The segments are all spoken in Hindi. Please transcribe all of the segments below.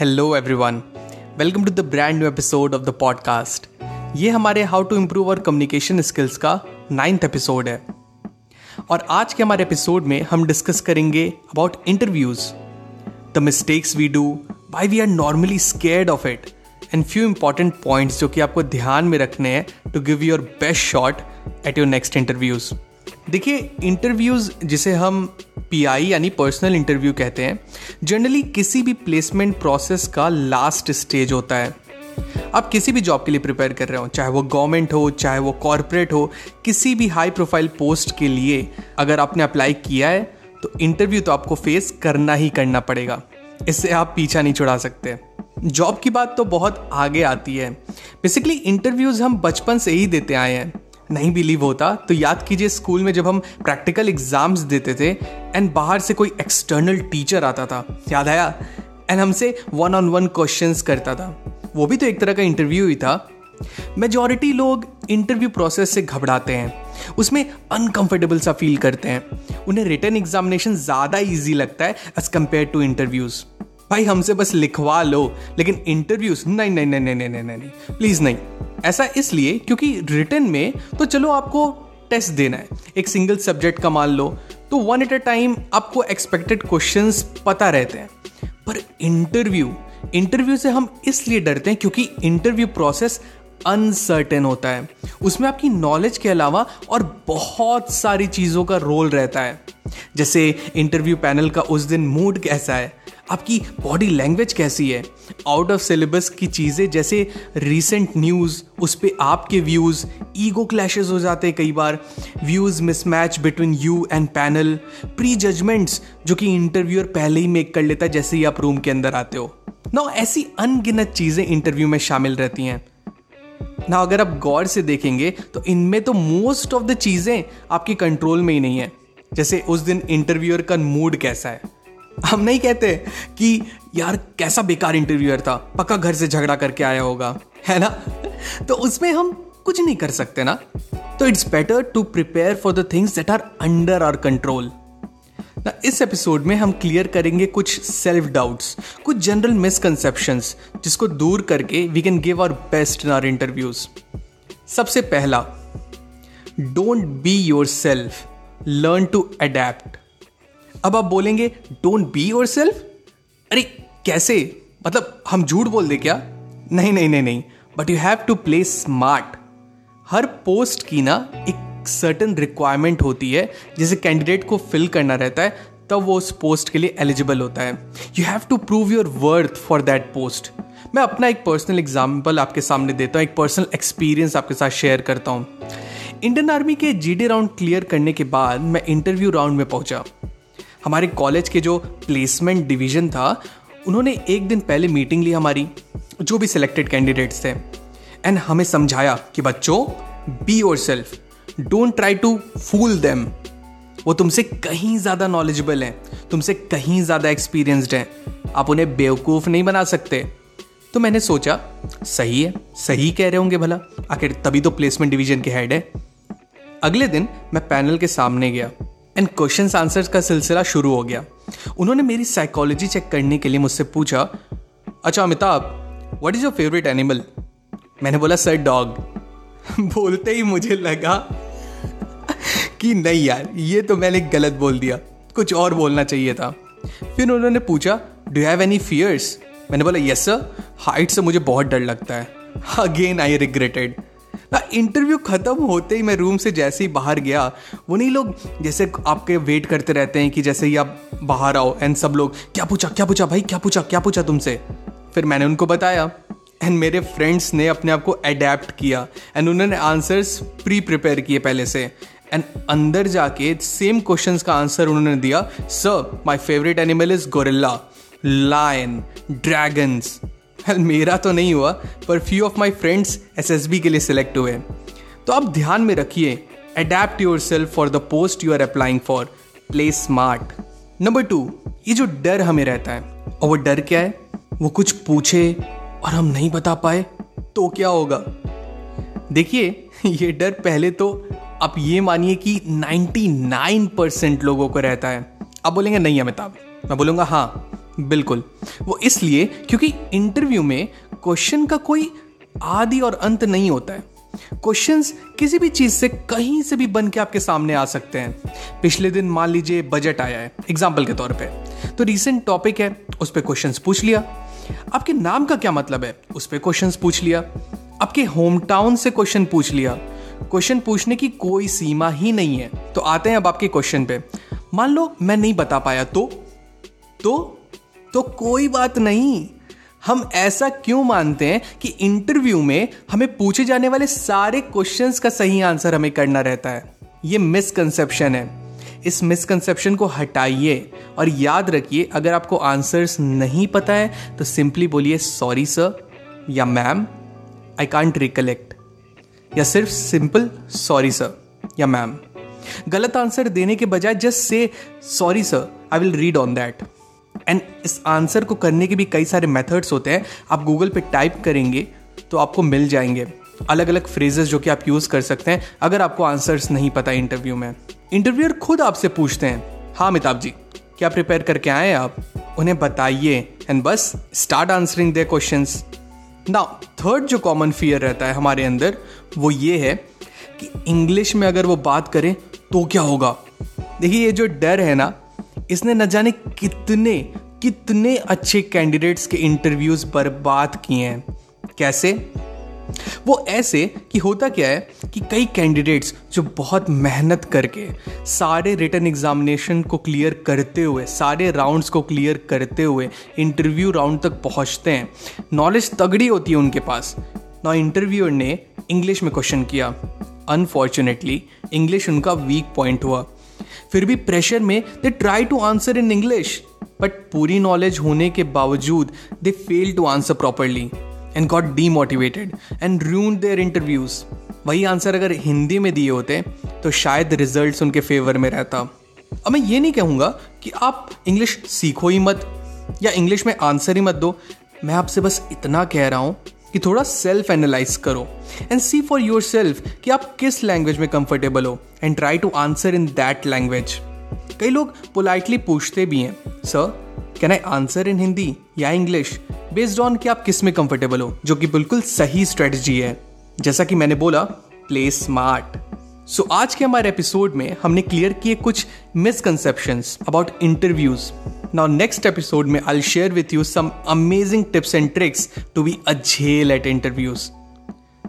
hello everyone welcome to the brand new episode of the podcast ये हमारे how to improve our communication skills का नाइन्थ एपिसोड है। और आज के हमारे एपिसोड में हम डिस्कस करेंगे about interviews the mistakes we do why we are normally scared of it and few important points जो कि आपको ध्यान में रखने हैं to give your best shot at your next interviews देखिए इंटरव्यूज़ जिसे हम पीआई यानी पर्सनल इंटरव्यू कहते हैं जनरली किसी भी प्लेसमेंट प्रोसेस का लास्ट स्टेज होता है। आप किसी भी जॉब के लिए प्रिपेयर कर रहे हो, चाहे वो गवर्नमेंट हो, चाहे वो कॉरपोरेट हो, किसी भी हाई प्रोफ़ाइल पोस्ट के लिए अगर आपने अप्लाई किया है तो इंटरव्यू तो आपको फेस करना ही करना पड़ेगा। इससे आप पीछा नहीं छुड़ा सकते। जॉब की बात तो बहुत आगे आती है। बेसिकली इंटरव्यूज़ हम बचपन से ही देते आए हैं। नहीं बिलीव होता तो याद कीजिए स्कूल में जब हम प्रैक्टिकल एग्ज़ाम्स देते थे एंड बाहर से कोई एक्सटर्नल टीचर आता था, याद आया? एंड हमसे वन ऑन वन क्वेश्चन करता था। वो भी तो एक तरह का इंटरव्यू ही था। मेजॉरिटी लोग इंटरव्यू प्रोसेस से घबराते हैं। उसमें अनकंफर्टेबल सा फील करते हैं। उन्हें रिटर्न एग्जामिनेशन ज़्यादा इजी लगता है एज कंपेयर टू इंटरव्यूज़ भाई, हमसे बस लिखवा लो, लेकिन इंटरव्यूज़ नहीं नहीं नहीं नहीं नहीं नहीं नहीं प्लीज़ नहीं। ऐसा इसलिए क्योंकि रिटर्न में तो चलो आपको टेस्ट देना है। एक सिंगल सब्जेक्ट का मान लो तो वन एट अ टाइम आपको एक्सपेक्टेड क्वेश्चंस पता रहते हैं। पर इंटरव्यू इंटरव्यू से हम इसलिए डरते हैं क्योंकि इंटरव्यू प्रोसेस अनसर्टेन होता है। उसमें आपकी नॉलेज के अलावा और बहुत सारी चीज़ों का रोल रहता है। जैसे इंटरव्यू पैनल का उस दिन मूड कैसा है? आपकी बॉडी लैंग्वेज कैसी है? आउट ऑफ़ सिलेबस की चीज़ें, जैसे रीसेंट न्यूज़ उस पर आपके व्यूज़ ईगो क्लैशेस हो जाते हैं कई बार। Views mismatch between you and panel prejudgements जो कि इंटरव्यूअर पहले ही मेक कर लेता है, जैसे ही आप रूम के अंदर आते हो। ना ऐसी अनगिनत चीज़ें इंटरव्यू में शामिल रहती हैं। ना अगर आप गौर से देखेंगे तो इनमें तो मोस्ट ऑफ़ द चीज़ें आपके कंट्रोल में ही नहीं है। जैसे उस दिन इंटरव्यूअर का मूड कैसा है? हम नहीं कहते कि, यार, कैसा बेकार इंटरव्यूअर था। पक्का घर से झगड़ा करके आया होगा। है ना? तो उसमें हम कुछ नहीं कर सकते ना। तो it's better to prepare for the things that are under our control इस एपिसोड में हम क्लियर करेंगे कुछ सेल्फ डाउट्स कुछ जनरल मिसकंसेप्शन जिसको दूर करके we can give our best in our interviews सबसे पहला don't be yourself learn to adapt अब आप बोलेंगे डोंट बी योर सेल्फ अरे, कैसे? मतलब हम झूठ बोल दे क्या? नहीं नहीं नहीं नहीं। But you have to play smart her post की ना एक सर्टन रिक्वायरमेंट होती है, जिसे कैंडिडेट को फिल करना रहता है, तब वो उस पोस्ट के लिए एलिजिबल होता है। You have to prove your worth for that post मैं अपना एक पर्सनल एग्ज़ाम्पल आपके सामने देता हूँ, एक पर्सनल एक्सपीरियंस आपके साथ शेयर करता हूँ। इंडियन आर्मी के जीडी राउंड क्लियर करने के बाद मैं इंटरव्यू राउंड में पहुँचा। हमारे कॉलेज के जो प्लेसमेंट डिवीज़न था, उन्होंने एक दिन पहले मीटिंग ली हमारी, जो भी सिलेक्टेड कैंडिडेट्स थे। एंड हमें समझाया कि बच्चों be yourself don't try to fool them वो तुमसे कहीं ज़्यादा नॉलेजेबल हैं, तुमसे कहीं ज़्यादा एक्सपीरियंसड हैं। आप उन्हें बेवकूफ़ नहीं बना सकते। तो मैंने सोचा, सही है, सही कह रहे होंगे भला। आखिर तभी तो प्लेसमेंट डिवीज़न के हेड है। अगले दिन मैं पैनल के सामने गया। एंड क्वेश्चन आंसर्स का सिलसिला शुरू हो गया। उन्होंने मेरी साइकोलॉजी चेक करने के लिए मुझसे पूछा अच्छा Amitabh what is your favourite animal मैंने बोला सर डॉग बोलते ही मुझे लगा कि नहीं यार, ये तो मैंने गलत बोल दिया। कुछ और बोलना चाहिए था। फिर उन्होंने पूछा डू हैव एनी फियर्स मैंने बोला यस सर हाइट से मुझे बहुत डर लगता है। अगेन आई रिग्रेटेड ना इंटरव्यू खत्म होते ही मैं रूम से जैसे ही बाहर गया, वो नहीं लोग जैसे आपके वेट करते रहते हैं कि जैसे ही आप बाहर आओ एंड सब लोग, क्या पूछा क्या पूछा भाई, क्या पूछा क्या पूछा तुमसे? फिर मैंने उनको बताया एंड मेरे फ्रेंड्स ने अपने आप को अडेप्ट किया एंड उन्होंने आंसर्स प्री प्रिपेयर किए पहले से एंड अंदर जाके सेम क्वेश्चन का आंसर उन्होंने दिया sir my favourite animal is gorilla lion dragons मेरा तो नहीं हुआ, पर few of my friends S S B के लिए सिलेक्ट हुए। तो आप ध्यान में रखिए adapt yourself for the post you are applying for play smart number two ये जो डर हमें रहता है, और वो डर क्या है? वो कुछ पूछे और हम नहीं बता पाए तो क्या होगा? देखिए, ये डर पहले तो आप ये मानिए कि 99 परसेंट लोगों को रहता है। आप बोलेंगे, नहीं अमिताभ। मैं बोलूँगा हाँ। बिल्कुल। वो इसलिए क्योंकि इंटरव्यू में क्वेश्चन का कोई आदि और अंत नहीं होता है। क्वेश्चंस किसी भी चीज़ से कहीं से भी बन के आपके सामने आ सकते हैं। पिछले दिन मान लीजिए बजट आया है एग्ज़ाम्पल के तौर पे। तो रीसेंट टॉपिक है, उस पर क्वेश्चन पूछ लिया। आपके नाम का क्या मतलब है? उस पर क्वेश्चन पूछ लिया। आपके होम टाउन से क्वेश्चन पूछ लिया। क्वेश्चन पूछने की कोई सीमा ही नहीं है। तो आते हैं अब आपके क्वेश्चन पे। मान लो मैं नहीं बता पाया तो? तो तो कोई बात नहीं। हम ऐसा क्यों मानते हैं कि इंटरव्यू में हमें पूछे जाने वाले सारे क्वेश्चंस का सही आंसर हमें करना रहता है? ये मिसकंसेप्शन है। इस मिसकंसेप्शन को हटाइए और याद रखिए, अगर आपको आंसर्स नहीं पता है तो सिंपली बोलिए सॉरी सर या मैम आई कांट रिकलेक्ट या सिर्फ़ सिंपल सॉरी सर या मैम गलत आंसर देने के बजाय just say sorry sir I will read on that and इस आंसर को करने के भी कई सारे मेथड्स होते हैं। आप गूगल पे टाइप करेंगे तो आपको मिल जाएँगे। अलग अलग फ्रेजेस जो कि आप यूज़ कर सकते हैं, अगर आपको आंसर्स नहीं पता इंटरव्यू में। इंटरव्यूअर खुद आपसे पूछते हैं हाँ अमिताभ जी, क्या प्रिपेयर करके आए आप? उन्हें बताइए एंड बस start answering the question now third जो कॉमन फियर रहता है हमारे अंदर, वो ये है कि इंग्लिश में अगर वो बात करें तो क्या होगा? देखिए, ये जो डर है ना इसने न जाने कितने कितने अच्छे कैंडिडेट्स के इंटरव्यूज़ पर बात किए हैं। कैसे? वो ऐसे कि होता क्या है कि कई कैंडिडेट्स जो बहुत मेहनत करके, सारे रिटर्न एग्जामिनेशन को क्लियर करते हुए, सारे राउंड्स को क्लियर करते हुए इंटरव्यू राउंड तक पहुँचते हैं। नॉलेज तगड़ी होती है उनके पास। ना इंटरव्यूअर ने इंग्लिश में क्वेश्चन किया। अनफॉर्चुनेटली इंग्लिश उनका वीक पॉइंट हुआ। फिर भी प्रेशर में they try to answer in English but पूरी नॉलेज होने के बावजूद they fail to answer properly and got demotivated and ruin their interviews वही आंसर अगर हिंदी में दिए होते तो शायद रिज़ल्ट उनके फेवर में रहता। अब मैं ये नहीं कहूँगा कि आप इंग्लिश सीखो ही मत या इंग्लिश में आंसर ही मत दो। मैं आपसे बस इतना कह रहा हूँ कि थोड़ा सेल्फ एनालाइज करो and see for yourself कि आप किस लैंग्वेज में कंफर्टेबल हो and try to answer in that language कई लोग पोलाइटली पूछते भी हैं sir can I answer in Hindi या इंग्लिश बेस्ड ऑन कि आप किसमें कंफर्टेबल हो, जो कि बिल्कुल सही स्ट्रेटजी है। जैसा कि मैंने बोला प्ले स्मार्ट सो आज के हमारे एपिसोड में हमने क्लियर किए कुछ misconception about interviews now next episode में I share with you some amazing tips and tricks to be a झेल एट इंटरव्यूज़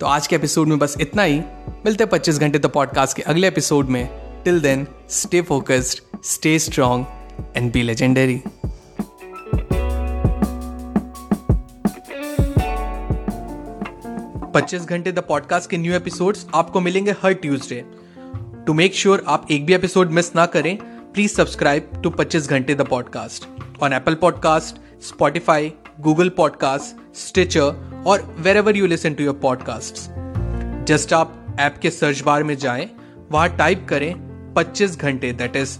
तो आज के एपिसोड में बस इतना ही। मिलते हैं पच्चीस घंटे द पॉडकास्ट के अगले एपिसोड में। Till then stay focused stay strong and be legendary पच्चीस घंटे द पॉडकास्ट के न्यू एपिसोड्स आपको मिलेंगे हर ट्यूसडे टू मेक श्योर आप एक भी एपिसोड मिस ना करें प्लीज़ सब्सक्राइब टू पच्चीस घंटे the podcast on Apple podcast Spotify Google podcast Stitcher और wherever you listen to your podcast just आप ऐप के सर्च बार में जाएँ, वहाँ टाइप करें 25 घंटे that is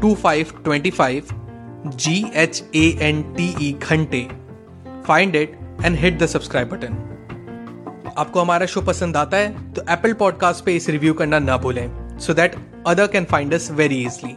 two five twenty five G H A N T E घंटे. Find it and hit the subscribe button आपको हमारा शो पसंद आता है तो एप्पल पॉडकास्ट पे इस रिव्यू करना ना भूलें so that other can find us very easily